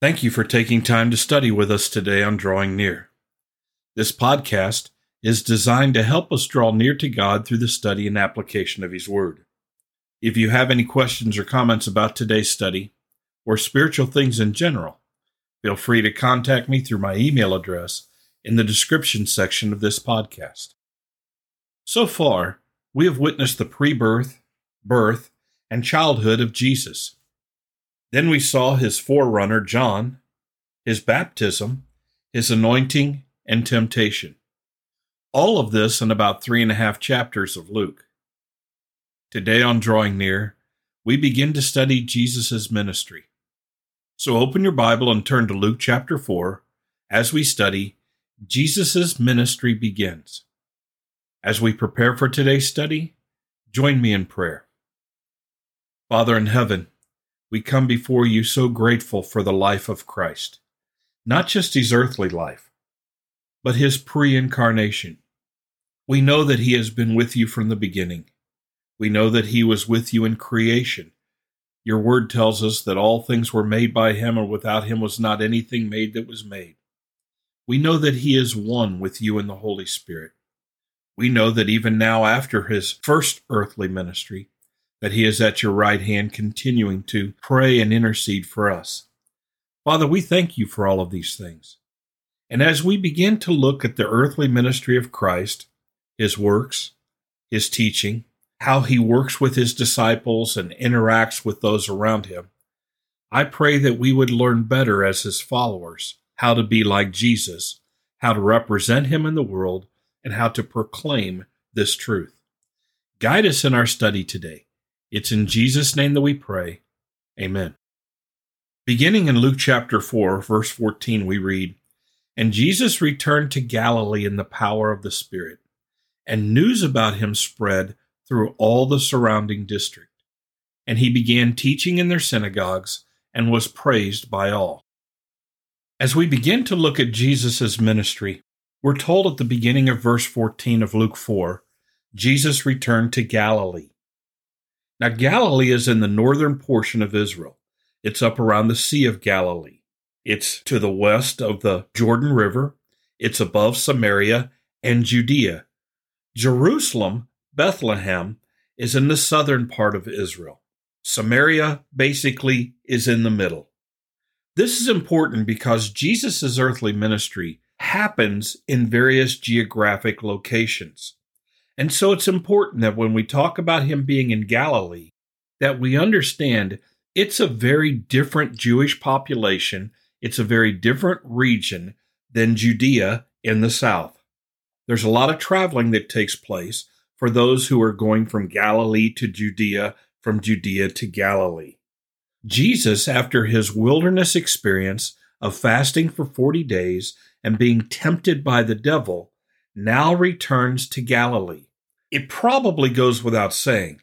Thank you for taking time to study with us today on Drawing Near. This podcast is designed to help us draw near to God through the study and application of His Word. If you have any questions or comments about today's study or spiritual things in general, feel free to contact me through my email address in the description section of this podcast. So far, we have witnessed the pre birth, birth, and childhood of Jesus. Then we saw his forerunner, John, his baptism, his anointing, and temptation. All of this in about three and a half chapters of Luke. Today on Drawing Near, we begin to study Jesus' ministry. So open your Bible and turn to Luke chapter 4 as we study Jesus' ministry begins. As we prepare for today's study, join me in prayer. Father in heaven, we come before you so grateful for the life of Christ, not just his earthly life, but his pre incarnation. We know that he has been with you from the beginning. We know that he was with you in creation. Your word tells us that all things were made by him, and without him was not anything made that was made. We know that he is one with you in the Holy Spirit. We know that even now, after his first earthly ministry, that He is at your right hand, continuing to pray and intercede for us. Father, we thank you for all of these things. And as we begin to look at the earthly ministry of Christ, His works, His teaching, how He works with His disciples and interacts with those around Him, I pray that we would learn better as His followers how to be like Jesus, how to represent Him in the world, and how to proclaim this truth. Guide us in our study today. It's in Jesus' name that we pray. Amen. Beginning in Luke chapter 4, verse 14, we read, And Jesus returned to Galilee in the power of the Spirit, and news about him spread through all the surrounding district. And he began teaching in their synagogues and was praised by all. As we begin to look at Jesus' ministry, we're told at the beginning of verse 14 of Luke 4 Jesus returned to Galilee. Now, Galilee is in the northern portion of Israel. It's up around the Sea of Galilee. It's to the west of the Jordan River. It's above Samaria and Judea. Jerusalem, Bethlehem, is in the southern part of Israel. Samaria basically is in the middle. This is important because Jesus' earthly ministry happens in various geographic locations. And so it's important that when we talk about him being in Galilee, that we understand it's a very different Jewish population. It's a very different region than Judea in the south. There's a lot of traveling that takes place for those who are going from Galilee to Judea, from Judea to Galilee. Jesus, after his wilderness experience of fasting for 40 days and being tempted by the devil, now returns to Galilee. It probably goes without saying,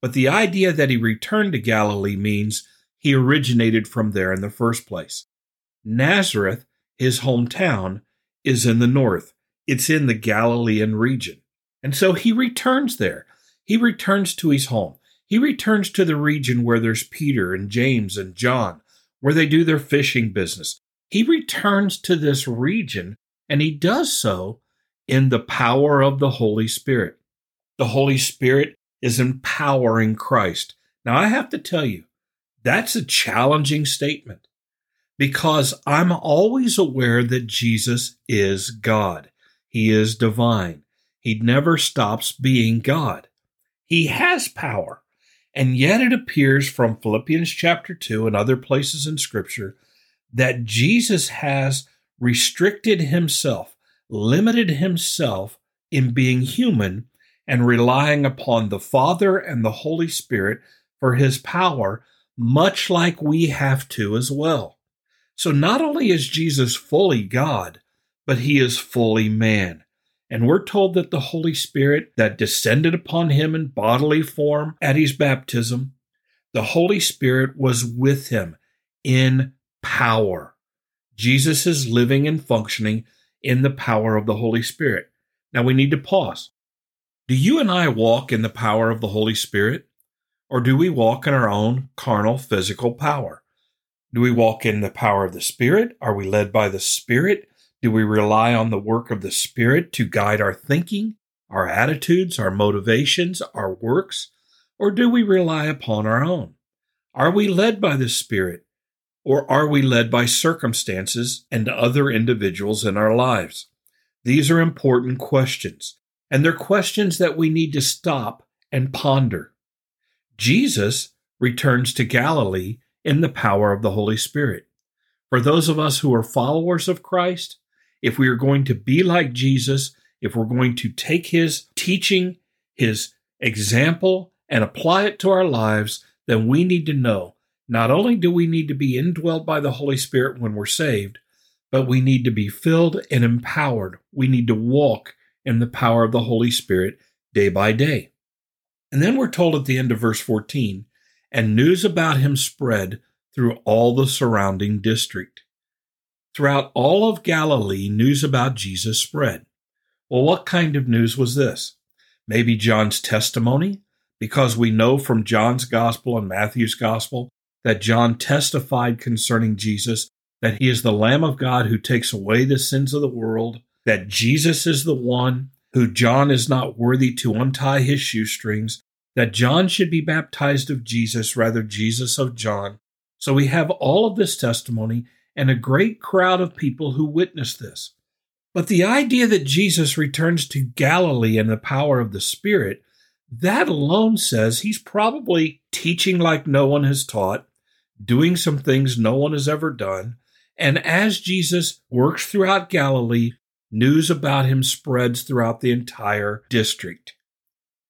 but the idea that he returned to Galilee means he originated from there in the first place. Nazareth, his hometown, is in the north. It's in the Galilean region. And so he returns there. He returns to his home. He returns to the region where there's Peter and James and John, where they do their fishing business. He returns to this region and he does so in the power of the Holy Spirit the Holy Spirit is empowering Christ. Now, I have to tell you, that's a challenging statement because I'm always aware that Jesus is God. He is divine. He never stops being God. He has power. And yet it appears from Philippians chapter 2 and other places in Scripture that Jesus has restricted himself, limited himself in being human and relying upon the Father and the Holy Spirit for his power, much like we have to as well. So not only is Jesus fully God, but he is fully man. And we're told that the Holy Spirit that descended upon him in bodily form at his baptism, the Holy Spirit was with him in power. Jesus is living and functioning in the power of the Holy Spirit. Now we need to pause. Do you and I walk in the power of the Holy Spirit? Or do we walk in our own carnal physical power? Do we walk in the power of the Spirit? Are we led by the Spirit? Do we rely on the work of the Spirit to guide our thinking, our attitudes, our motivations, our works? Or do we rely upon our own? Are we led by the Spirit? Or are we led by circumstances and other individuals in our lives? These are important questions, and they're questions that we need to stop and ponder. Jesus returns to Galilee in the power of the Holy Spirit. For those of us who are followers of Christ, if we are going to be like Jesus, if we're going to take his teaching, his example, and apply it to our lives, then we need to know not only do we need to be indwelt by the Holy Spirit when we're saved, but we need to be filled and empowered. We need to walk in the power of the Holy Spirit day by day. And then we're told at the end of verse 14 and news about him spread through all the surrounding district. Throughout all of Galilee, news about Jesus spread. Well, what kind of news was this? Maybe John's testimony, because we know from John's gospel and Matthew's gospel that John testified concerning Jesus that he is the Lamb of God who takes away the sins of the world, that Jesus is the one who John is not worthy to untie his shoestrings, that John should be baptized of Jesus, rather, Jesus of John. So we have all of this testimony and a great crowd of people who witness this. But the idea that Jesus returns to Galilee in the power of the Spirit, that alone says he's probably teaching like no one has taught, doing some things no one has ever done. And as Jesus works throughout Galilee, news about him spreads throughout the entire district.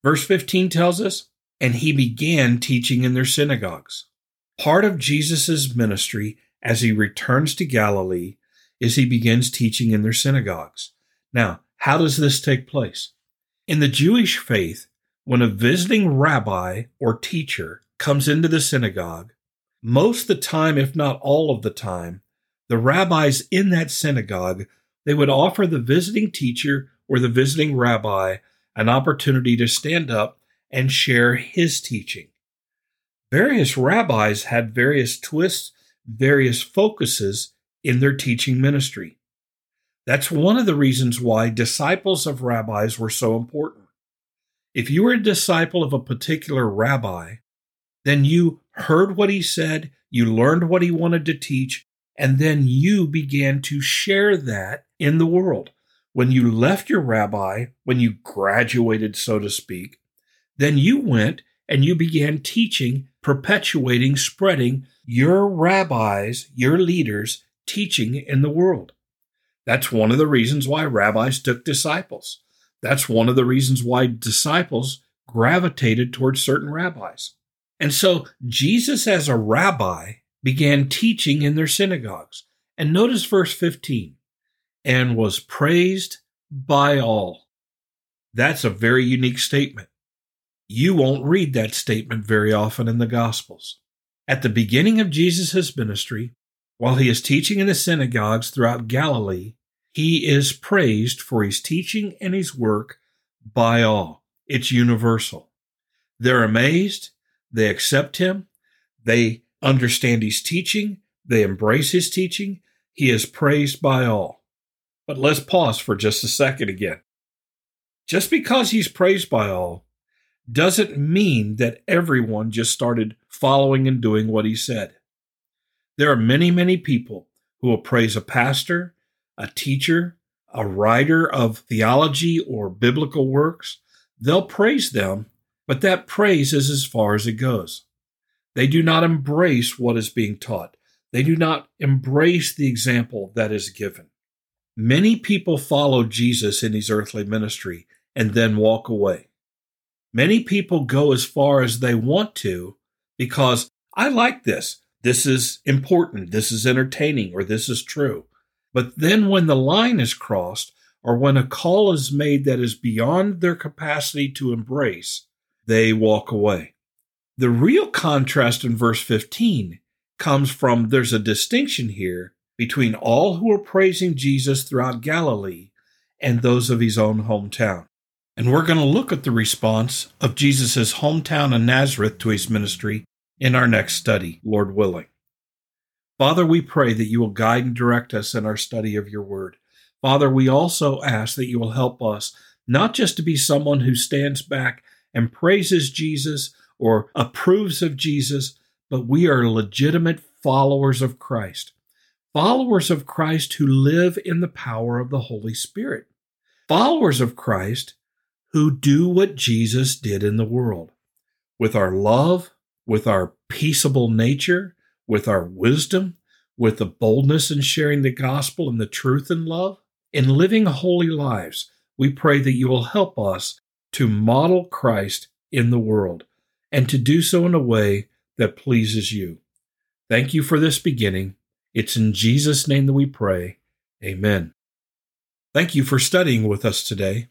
Verse 15 tells us, and he began teaching in their synagogues. Part of Jesus' ministry as he returns to Galilee is he begins teaching in their synagogues. Now, how does this take place? In the Jewish faith, when a visiting rabbi or teacher comes into the synagogue, most of the time, if not all of the time, the rabbis in that synagogue, they would offer the visiting teacher or the visiting rabbi an opportunity to stand up and share his teaching. Various rabbis had various twists, various focuses in their teaching ministry. That's one of the reasons why disciples of rabbis were so important. If you were a disciple of a particular rabbi, then you heard what he said, you learned what he wanted to teach, and then you began to share that in the world when you left your rabbi, when you graduated, so to speak, then you went and you began teaching, perpetuating, spreading your rabbis, your leaders' teaching in the world. That's one of the reasons why rabbis took disciples. That's one of the reasons why disciples gravitated towards certain rabbis. And so Jesus, as a rabbi, began teaching in their synagogues. And notice verse 15 and was praised by all. That's a very unique statement. You won't read that statement very often in the Gospels. At the beginning of Jesus' ministry, while he is teaching in the synagogues throughout Galilee, he is praised for his teaching and his work by all. It's universal. They're amazed, they accept him, they understand his teaching, they embrace his teaching. He is praised by all. But let's pause for just a second again. Just because he's praised by all doesn't mean that everyone just started following and doing what he said. There are many, many people who will praise a pastor, a teacher, a writer of theology or biblical works. They'll praise them, but that praise is as far as it goes. They do not embrace what is being taught. They do not embrace the example that is given. Many people follow Jesus in his earthly ministry and then walk away. Many people go as far as they want to because I like this. This is important. This is entertaining or this is true. But then when the line is crossed or when a call is made that is beyond their capacity to embrace, they walk away. The real contrast in verse 15 comes from there's a distinction here between all who were praising Jesus throughout Galilee and those of his own hometown. And we're going to look at the response of Jesus' hometown of Nazareth to his ministry in our next study, Lord willing. Father, we pray that you will guide and direct us in our study of your word. Father, we also ask that you will help us not just to be someone who stands back and praises Jesus or approves of Jesus, but we are legitimate followers of Christ, followers of Christ who live in the power of the Holy Spirit, followers of Christ who do what Jesus did in the world with our love, with our peaceable nature, with our wisdom, with the boldness in sharing the gospel and the truth in love, in living holy lives. We pray that you will help us to model Christ in the world and to do so in a way that pleases you. Thank you for this beginning. It's in Jesus' name that we pray. Amen. Thank you for studying with us today.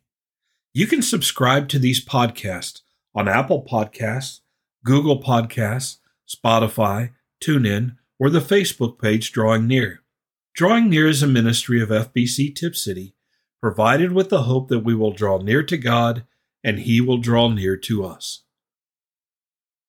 You can subscribe to these podcasts on Apple Podcasts, Google Podcasts, Spotify, TuneIn, or the Facebook page Drawing Near. Drawing Near is a ministry of FBC Tipp City, provided with the hope that we will draw near to God and He will draw near to us.